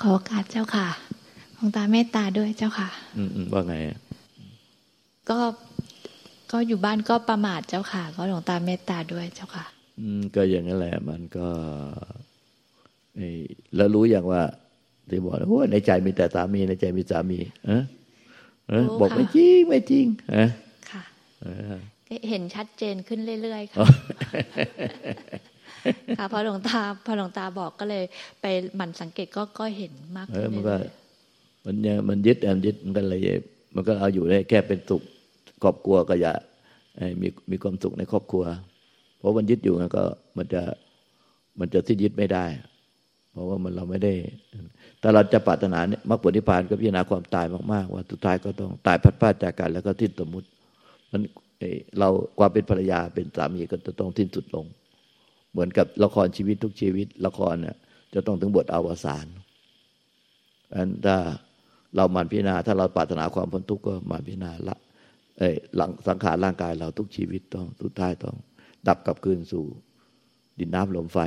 ขอโอกาสเจ้าค่ะหลวงตาเมตตาด้วยเจ้าค่ะ อืมว่าไงก็ก็อยู่บ้านก็ประมาทเจ้าค่ะ ก็หลวงตาเมตตาด้วยเจ้าค่ะ อืม ก็อย่างนั้นแหละ มันก็แล้วรู้อย่างว่าที่บอกโอ้ในใจมีแต่สามีในใจมีสามีเออเออบอกไม่จริงไม่จริงเออค่ะเห็นชัดเจนขึ้นเรื่อยๆค่ะ ค่ะพอหลวงตาพอหลวงตาบอกก็เลยไปหมั่นสังเกตก็ก็เห็นมากขึ้นเรื่อยๆมันยังมันยึดแอมยึดมันก็เลยมันก็เอาอยู่ได้แค่เป็นสุขครอบครัวก็อย่ามีมีความสุขในครอบครัว เพราะมันยึดอยู่มันก็มันจะมันจะที่ยึดไม่ได้ เพราะว่ามันเราไม่ได้แต่เราจะปรารถนาเนี่ยมรรคผลนิพพานก็พิจารณาความตายมากๆ ว่าสุดท้ายก็ต้องตายพัดพลาดจากกัน แล้วก็ทิ้นสมมุติมันเราความเป็นภรรยาเป็นสามีก็จะต้องทิ้นสุดลง เหมือนกับละครชีวิตทุกชีวิต ละครเนี่ยจะต้องถึงบทอวสานอันถ้าเรามันพิจารณาถ้าเราปรารถนาความพ้นทุกข์ก็มาพิจารณาละเอ้หลังสังขารร่างกายเราทุกชีวิตต้องสุดท้ายต้อง ดับกลับคืนสู่ ดินน้ำลมไฟ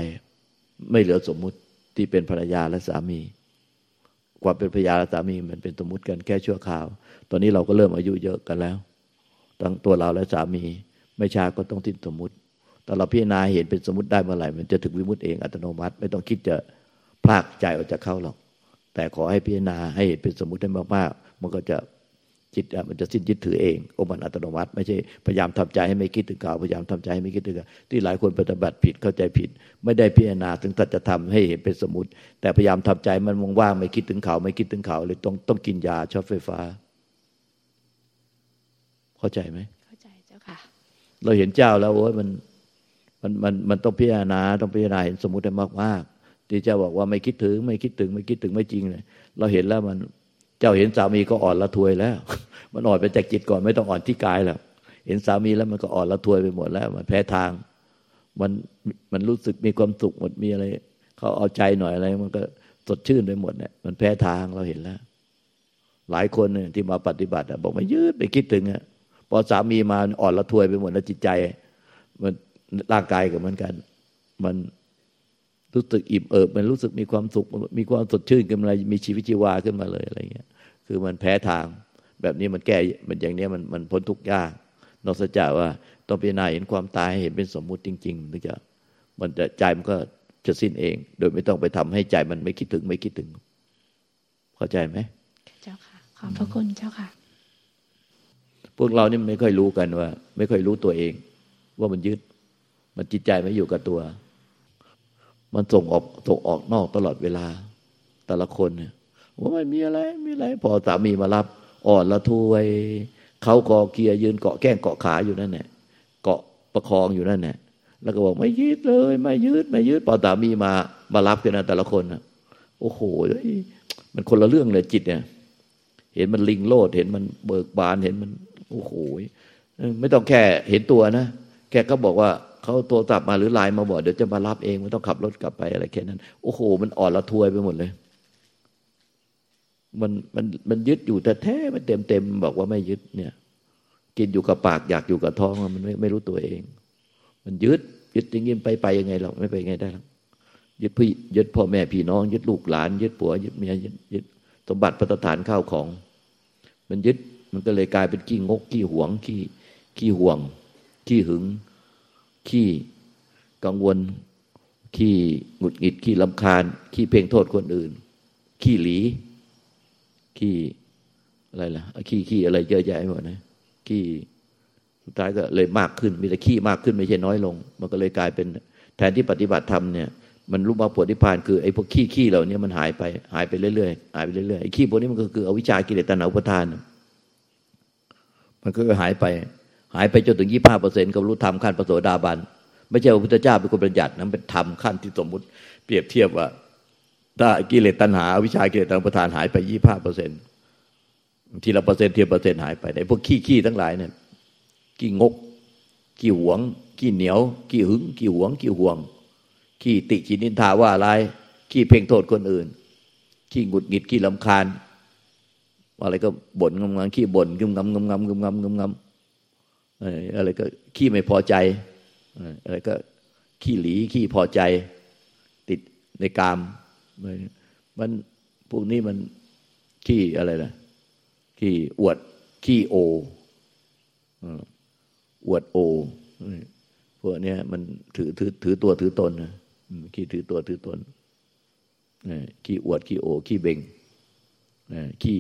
ไม่เหลือสมมุติที่เป็นภรรยาและสามี ความเป็นภรรยาและสามีมันเป็นสมมุติกันแค่ชั่วคราว ตอนนี้เราก็เริ่มอายุเยอะกันแล้ว ทั้งตัวเราและสามี ไม่ช้าก็ต้องทิ้งสมมุติ แต่เราพิจารณาเห็นเป็นสมมติได้เมื่อไหร่ มันจะถึงวิมุตติเองอัตโนมัติ ไม่ต้องคิดจะพลากใจออกจากเขาหรอก แต่ขอให้พิจารณาให้เห็นเป็นสมมติได้มากๆ มันก็จะจิตมันจะสิ้นยึดถือเองโอมันอัตโนมัติ ไม่ใช่พยายามทำใจให้ไม่คิดถึงเก่าพยายามทำใจให้ไม่คิดถึงเก่าที่หลายคนปฏิบัติผิดเข้าใจผิด ไม่ได้พิจารณาถึงตัจะทำให้เห็นเป็นสมมติ แต่พยายามทำใจมันว่างๆไม่คิดถึงเขาไม่คิดถึงเขาเลยต้องต้องกินยาช็อตไฟฟ้า เข้าใจไหมเข้าใจเจ้าค่ะ เราเห็นเจ้าแล้วโอ้ยมัน มันมันมันต้องพิจารณาต้องพิจารณาเห็นสมมติได้มากๆที่เจ้าบอกว่าไม่คิดถึง ไม่คิดถึง ไม่คิดถึงไม่จริงเลยเราเห็นแล้วมันเจ้าเห็นสามีก็อ่อนละทวยแล้ว มันอ่อนไปจากจิตก่อนไม่ต้องอ่อนที่กายแล้วเห็นสามีแล้วมันก็อ่อนละทวยไปหมดแล้ว มันแพ้ทาง มันมันรู้สึกมีความสุขหมดมีอะไรเขาเอาใจหน่อยอะไร มันก็สดชื่นไปหมดเนี่ยมันแพ้ทางเราเห็นแล้ว หลายคนเนี่ยที่มาปฏิบัติบอกไม่ยืดไปคิดถึงอะพอสามีมาอ่อนละทวยไปหมดแล้วจิตใจ มัน ร่างกายก็เหมือนกัน มันรู้สึกอิ่มเอิบ มันรู้สึกมีความสุข มีความสดชื่นขึ้นมามีชีวิตชีวาขึ้นมาเลยอะไรเงี้ย คือมันแพ้ทาง แบบนี้มันแก้มันอย่างนี้มันมันพ้นทุกข์ยาก นอกจากว่าต้องพิจารณาเห็นความตายเห็นเป็นสมมุติจริงๆถึงจะมันจะใจมันก็จะสิ้นเอง โดยไม่ต้องไปทำให้ใจมันไม่คิดถึงไม่คิดถึง เข้าใจไหมเจ้าค่ะ ขอบพระคุณเจ้าค่ะ พวกเรานี่ไม่ค่อยรู้กันว่า ไม่ค่อยรู้ตัวเอง ว่ามันยึด มันจิตใจไม่อยู่กับตัว มันส่งออกส่งออกนอกตลอดเวลา แต่ละคนเนี่ยว่าไม่มีอะไรมีอะไร พอสามีมารับ อ่อนละทวยเขากอเกียยืนเกาะแก้งเกาะขาอยู่นั่นแหละเกาะประคองอยู่นั่นแหละแล้วก็บอกไม่ยืดเลย ไม่ยืดไม่ยืดพอสามีมามารับกันนะแต่ละคนนะโอ้โหมันคนละเรื่องเลยจิตเนี่ย เห็นมันลิงโลดเห็นมันเบิกบานเห็นมัน โอ้โหไม่ต้องแค่เห็นตัวนะแค่เขาบอกว่า เขาโทรศัพท์มาหรือไลน์มาบอกเดี๋ยวจะมารับเองไม่ต้องขับรถกลับไปอะไรแค่นั้น โอ้โห มันอ่อนละทวยไปหมดเลย มันมันมันยึดอยู่แต่แท้มันเต็มเต็มบอกว่าไม่ยึดเนี่ย กินอยู่กับปากอยากอยู่กับท้องมันไม่ไม่รู้ตัวเอง มันยึดยึดจริงๆไปไปยังไงหรอกไม่ไปยังไงได้หรอกยึดพี่ยึดพ่อแม่พี่น้อง ยึดลูกหลาน ยึดผัวยึดเมียยึดยึดสมบัติพัฒฐานข้าวของ มันยึดมันก็เลยกลายเป็นขี้งกขี้หวงขี้ขี้ห่วงขี้หึง ขี้กังวล ขี้หงุดหงิด ขี้ลำคาญ ขี้เพ่งโทษคนอื่น ขี้หลี ขี้อะไรล่ะ ขี้ขี้อะไรเยอะแยะหมดนะ ขี้สุดท้ายก็เลยมากขึ้น มีแต่ขี้มากขึ้นไม่ใช่น้อยลง มันก็เลยกลายเป็นแทนที่ปฏิบัติธรรมเนี่ยมันรู้มาปวดที่ผ่านคือไอ้พวกขี้ขี้เหล่านี้มันหายไปหายไปเรื่อยๆหายไปเรื่อยๆไอ้ขี้พวกนี้มันก็คืออวิชากิเลสตัณหาอุปทาน มันก็หายไป หายไปจนถึงยี่ห้าเปอร์เซ็นต์กับรู้ธรรมขั้นประโสดาบันไม่ใช่พระพุทธเจ้าเป็นคนบัญญัตินั้นเป็นธรรมขั้นที่สมมุติเปรียบเทียบว่า ถ้ากิเลสตัณหาวิชากิเลสตัณหาประทานหายไปยี่ห้าเปอร์เซ็นต์ทีละเปอร์เซ็นต์ทีละเปอร์เซ็นต์หายไปในพวกขี้ขี้ทั้งหลายเนี่ยขี้งกขี้หวงขี้เหนียวขี้หึงขี้หวงขี้ห่วงขี้ติชินินทาว่าอะไรขี้เพ่งโทษคนอื่นขี้หงุดหงิดขี้ลำคาญอะไรก็บ่นงำงำขี้บ่นงึมงำงำงำงำงำงำงำ อะไรก็ขี้ไม่พอใจอะไรก็ขี้หลีขี้พอใจ ติดในกามมันพวกนี้มันขี้อะไรนะขี้อวดขี้โออวดโอพวกนี้มันถือถือถือตัวถือตนนะขี้ถือตัวถือตนขี้อวดขี้โอขี้เบ่งขี้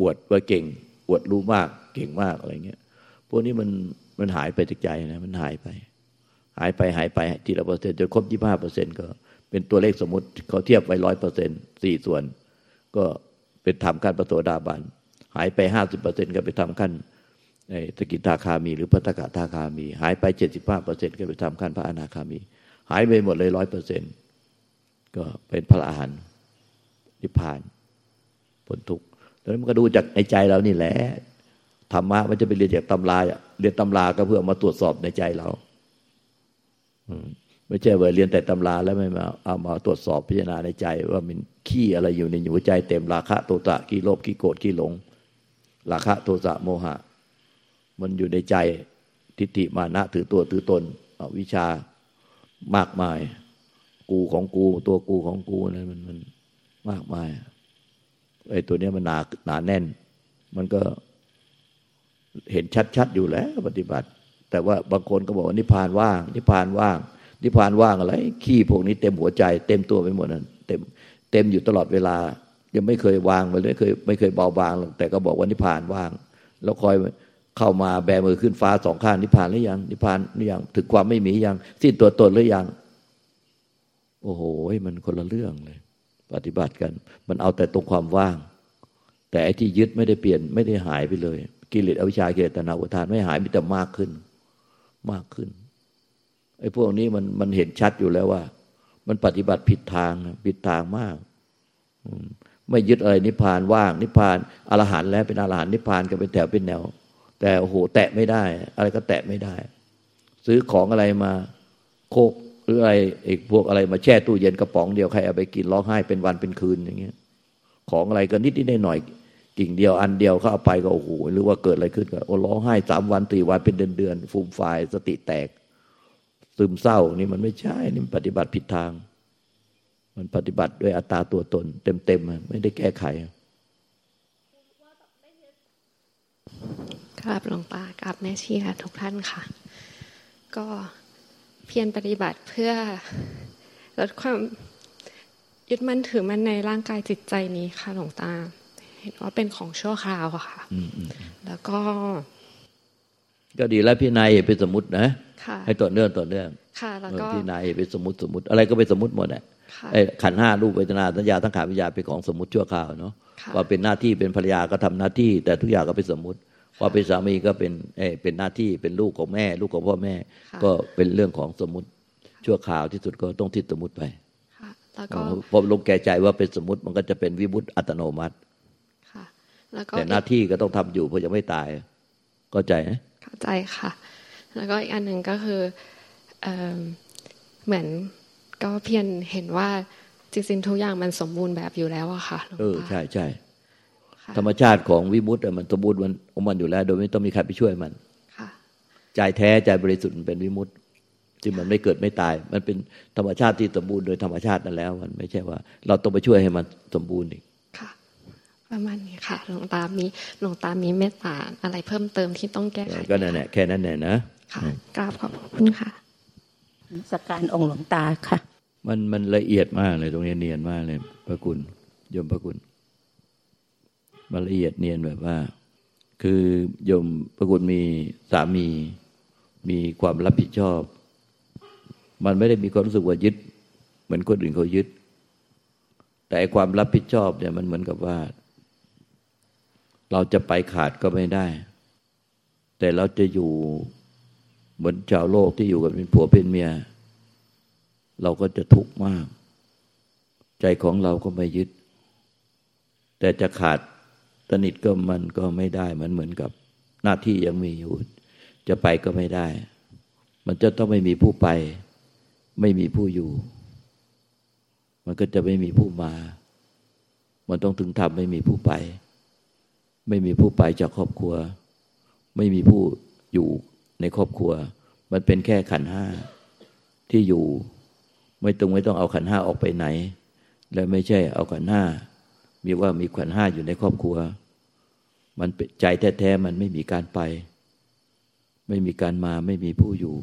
อวดว่าเก่ง อวดรู้มากเก่งมากอะไรเงี้ย พวกนี้มันมันหายไปจากใจนะมันหายไป หายไปหายไปทีละเปอร์เซ็นต์จนครบยี่ห้าเปอร์เซ็นต์ก็เป็นตัวเลขสมมติเขาเทียบไว้ร้อยเปอร์เซ็นต์สี่ส่วน ก็เป็นทำขั้นประโสดาบันหายไปห้าสิบเปอร์เซ็นต์ก็ไปทำขั้นสกิทาคามี หรือพระตกะทาคามี หายไปเจ็ดสิบห้าเปอร์เซ็นต์ก็ไปทำขั้นพระอนาคามี หายไปหมดเลยร้อยเปอร์เซ็นต์ก็เป็นพระอรหันต์นิพพานพ้นทุกข์แล้วมันก็ดูจากในใจเรานี่แหละ ธรรมะมันจะไปเรียนจากตำราเรียนตำราก็เพื่อมาตรวจสอบในใจเราไม่ใช่ว่าเรียนแต่ตำราแล้วไม่มาเอามาตรวจสอบพิจารณาในใจ ว่ามันขี้อะไรอยู่ในหัวใจเต็มราคะโทสะขี้โลภขี้โกรธขี้หลง ราคะโทสะโมหะ มันอยู่ในใจทิฏฐิมานะถือตัวถือตนวิชามากมาย กูของกูตัวกูของกูนั่นมันมันมากมายไอ้ตัวเนี้ยมันหนาหนาแน่น มันก็ เห็นชัดๆอยู่แล้ว ปฏิบัติ แต่ว่าบางคนก็บอกว่านิพพานว่าง นิพพานว่าง นิพพานว่างอะไร ขี้พวกนี้เต็มหัวใจ เต็มตัวไปหมดนั่นเต็มเต็มอยู่ตลอดเวลา ยังไม่เคยวางไปเลยเคยไม่เคยเบาบางหรอกแต่ก็บอกว่านิพพานว่าง แล้วคอยเข้ามาแบมือขึ้นฟ้าสองข้างนิพพานหรือยัง นิพพานหรือยังถึงความไม่มียังสิ้นตัวตนหรือยัง โอ้โหมันคนละเรื่องเลย ปฏิบัติกัน มันเอาแต่ตรงความว่าง แต่ไอ้ที่ยึดไม่ได้เปลี่ยนไม่ได้หายไปเลย กิเลสอวิชชาเกิดตนาอุทานไม่หายมีแต่มากขึ้น มากขึ้นไอ้พวกนี้มันมันเห็นชัดอยู่แล้วว่า มันปฏิบัติผิดทางผิดทางมากไม่ยึดอะไรนิพพานว่าง นิพพานอรหันต์แล้วเป็นอรหันต์นิพพานก็เป็นแถวเป็นแนว แต่โอ้โหแตะไม่ได้ อะไรก็แตะไม่ได้ ซื้อของอะไรมาโคกหรืออะไรอีกพวกอะไรมาแช่ตู้เย็นกระป๋องเดียวใครเอาไปกินร้องไห้เป็นวันเป็นคืนอย่างเงี้ย ของอะไรก็นิดนิดหน่อย กิ่งเดียวอันเดียวเขาเอาไปก็โอ้โหหรือว่าเกิดอะไรขึ้นก็โอ้ร้องไห้สามวันสี่วันเป็นเดือนเดือนฟูมไฟสติแตก ซึมเศร้านี่มันไม่ใช่นี่มันปฏิบัติผิดทาง มันปฏิบัติด้วยอัตตาตัวตน เต็มๆไม่ได้แก้ไขกราบหลวงตากราบแม่ชีค่ะทุกท่านค่ะ ก็เพียรปฏิบัติเพื่อลดความยึดมั่นถือมั่นในร่างกายจิตใจนี้ค่ะหลวงตา เห็นว่าเป็นของชั่วคราวอะค่ะแล้วก็ ก็ดีแล้วพี่นายเป็นสมมตินะให้ต่อเนื่องต่อเนื่องค่ะแล้วก็ที่นายเป็นสมมติสมมติ อะไรก็เป็นสมมติหมดแหละไอ้ขันห้ารูปเวทนาสัญญาทั้งขาวิญญาเป็นของสมมติชั่วคราวเนาะว่าเป็นหน้าที่เป็นภรรยาก็ทำหน้าที่ แต่ทุกอย่างก็เป็นสมมติว่าเป็นสามีก็เป็นเอเป็นหน้าที่เป็นลูกของแม่ ลูกของพ่อแม่ ก็เป็นเรื่องของสมมติชั่วคราวที่สุดก็ต้องทิศสมมติไปพอลงแก่ใจว่าเป็นสมมติมันก็จะเป็นวิบุตอัตโนมัติ แต่หน้าที่ก็ต้องทำอยู่เพราะยังไม่ตายเข้าใจไหมเข้าใจค่ะ แล้วก็อีกอันหนึ่งก็คือเอเหมือนก็เพียรเห็นว่าจริงๆทุกอย่างมันสมบูรณ์แบบอยู่แล้วอะค่ะเออใช่ใช่ธรรมชาติของวิมุตต์มันสมบูรณ์มันของมันอยู่แล้ว โดยไม่ต้องมีใครไปช่วยมันใจแท้ใจบริสุทธิ์มันเป็นวิมุตต์ที่มันไม่เกิดไม่ตาย มันเป็นธรรมชาติที่สมบูรณ์โดยธรรมชาตินั่นแล้ว มันไม่ใช่ว่า เราต้องไปช่วยให้มันสมบูรณ์อีกค่ะ ประมาณนี้ค่ะหลวงตามีหลวงตามีเมตตาอะไรเพิ่มเติมที่ต้องแก้ไขก็นั่นแหละแค่นั้นแหละนะค่ะกราบขอบคุณค่ะสการองค์หลวงตาค่ะ มันมันละเอียดมากเลยตรงนี้เนียนมากเลย พระคุณยมพระคุณมันละเอียดเนียนแบบว่า คือยมพระคุณมีสามีมีความรับผิดชอบ มันไม่ได้มีความรู้สึกว่ายึด เหมือนคนอื่นเขายึด แต่ความรับผิดชอบเนี่ยมันเหมือนกับว่า เราจะไปขาดก็ไม่ได้ แต่เราจะอยู่เหมือนชาวโลกที่อยู่กันเป็นผัวเป็นเมีย เราก็จะทุกข์มาก ใจของเราก็ไม่ยึด แต่จะขาดสนิทก็มันก็ไม่ได้มันเหมือนกับ หน้าที่ยังมีอยู่ จะไปก็ไม่ได้ มันจะต้องไม่มีผู้ไป ไม่มีผู้อยู่ มันก็จะไม่มีผู้มา มันต้องถึงทำไม่มีผู้ไป ไม่มีผู้ไปจากครอบครัว ไม่มีผู้อยู่ในครอบครัว มันเป็นแค่ขันห้าที่อยู่ ไม่ต้องไม่ต้องเอาขันห้าออกไปไหน และไม่ใช่เอาขันห้ามีว่ามีขันห้าอยู่ในครอบครัว มันใจแท้ๆมันไม่มีการไป ไม่มีการมาไม่มีผู้อยู่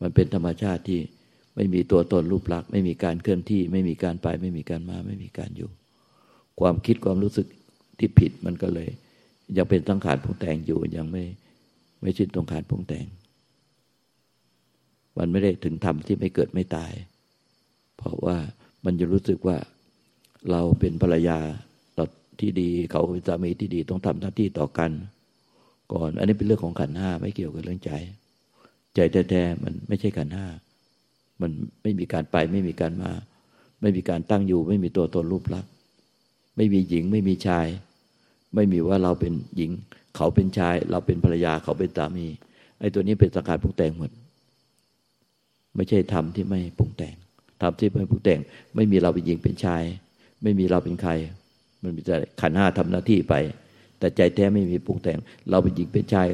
มันเป็นธรรมชาติที่ไม่มีตัวตนรูปลักษณ์ไม่มีการเคลื่อนที่ ไม่มีการไป ไม่มีการมา ไม่มีการอยู่ ความคิดความรู้สึก ที่ผิดมันก็เลย ยังเป็นสังขารพงแต่งอยู่ยังไม่ไม่ชินตรงขารพงแต่ง มันไม่ได้ถึงธรรมที่ไม่เกิดไม่ตาย เพราะว่ามันจะรู้สึกว่าเราเป็นภรรยาเราที่ดีเขาเป็นสามีที่ดีต้องทำหน้าที่ต่อกัน ก่อน อันนี้เป็นเรื่องของขันห้าไม่เกี่ยวกับเรื่องใจ ใจแท้ๆมันไม่ใช่ขันห้ามันไม่มีการไปไม่มีการมา ไม่มีการตั้งอยู่ ไม่มีตัวตนรูปลักษณ์ไม่มีหญิงไม่มีชาย ไม่มีว่าเราเป็นหญิง เขาเป็นชาย เราเป็นภรรยาเขาเป็นสามี ไอ้ตัวนี้เป็นสังขารปรุงแต่งหมด ไม่ใช่ธรรมที่ไม่ปรุงแต่งธรรมที่ไม่ปรุงแต่ง ไม่มีเราเป็นหญิงเป็นชาย ไม่มีเราเป็นใคร มันมีแต่ขันห้าทำหน้าที่ไป แต่ใจแท้ไม่มีปรุงแต่ง เราเป็นหญิงเป็นชาย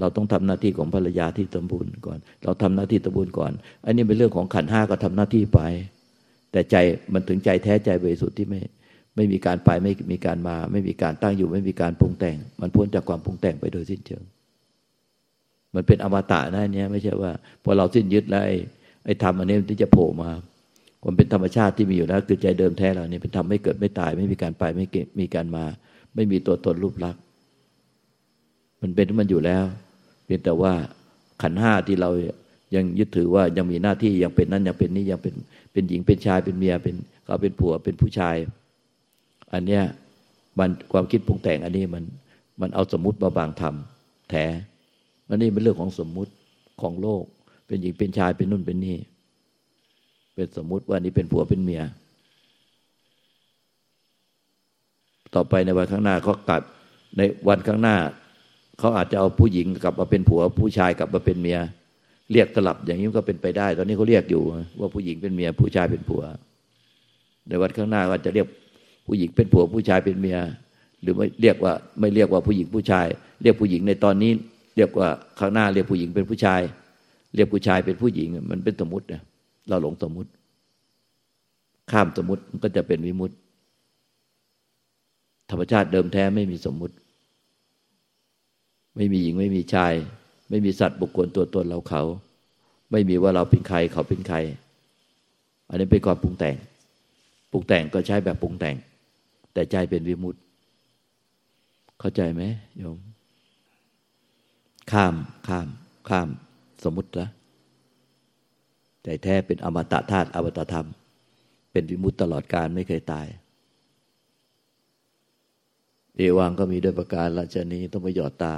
เราต้องทำหน้าที่ของภรรยาที่สมบูรณ์ก่อน เราทำหน้าที่สมบูรณ์ก่อน อันนี้เป็นเรื่องของขันห้าก็ทำหน้าที่ไป แต่ใจมันถึงใจแท้ใจบริสุทธิ์ที่ไม่ ไม่มีการไปไม่มีการมา ไม่มีการตั้งอยู่ ไม่มีการปรุงแต่ง มันพ้นจากความปรุงแต่งไปโดยสิ้นเชิง มันเป็นอมตะนะเนี่ยไม่ใช่ว่าพอเราสิ้นยึดแล้วไอ้ธรรมอันนี้ที่จะโผล่มามันเป็นธรรมชาติที่มีอยู่แล้วคือใจเดิมแท้เราเนี่ยเป็นธรรมไม่เกิดไม่ตาย ไม่มีการไปไม่มีการมา ไม่มีตัวตนรูปลักษณ์มันเป็นมันอยู่แล้ว เพียงแต่ว่าขันห้าที่เรายังยึดถือว่ายังมีหน้าที่ยังเป็นนั้นยังเป็นนี้ยังเป็นเป็นหญิงเป็นชายเป็นเมียเป็นเขาเป็นผัวเป็นผู้ชาย อันเนี้ยมันความคิดปรุงแต่งอันนี้มันมันเอาสมมติมาบางทำแท้อันนี้เป็นเรื่องของสมมุติของโลก เป็นหญิงเป็นชายเป็นนุ่นเป็นนี่ เป็นสมมุติว่านี่เป็นผัวเป็นเมีย ต่อไปในวันข้างหน้าเขากัดในวันข้างหน้าเขาอาจจะเอาผู้หญิงกลับมาเป็นผัว ผู้ชายกลับมาเป็นเมีย เรียกสลับอย่างนี้ก็เป็นไปได้ ตอนนี้เขาเรียกอยู่ ว่าผู้หญิงเป็นเมีย ผู้ชายเป็นผัว ในวันข้างหน้าก็จะเรียก ผู้หญิงเป็นผัวผู้ชายเป็นเมีย หรือไม่เรียกว่าไม่เรียกว่าผู้หญิงผู้ชาย เรียกผู้หญิงในตอนนี้ เรียกว่าข้างหน้าเรียกผู้หญิงเป็นผู้ชาย เรียกผู้ชายเป็นผู้หญิง มันเป็นสมมตินี่ยเราหลงสมมติ ข้ามสมมติมันก็จะเป็นวิมุตติ ธรรมชาติเดิมแท้ไม่มีสมมุติ ไม่มีหญิงไม่มีชาย ไม่มีสัตว์บุคคลตัวตนเราเขา ไม่มีว่าเราเป็นใครเขาเป็นใคร อันนี้เป็นความปรุงแต่ง ปรุงแต่งก็ใช้แบบปรุงแต่ง แต่ใจเป็นวิมุตต์เข้าใจไหมโยม ข้ามข้าม ข้าม สมมุติละใจแท้เป็นอมตะธาตุอมตะธรรม เป็นวิมุตตลอดการไม่เคยตาย เอวังก็มีด้วยประการราชนี้ต้องไปหยอดตา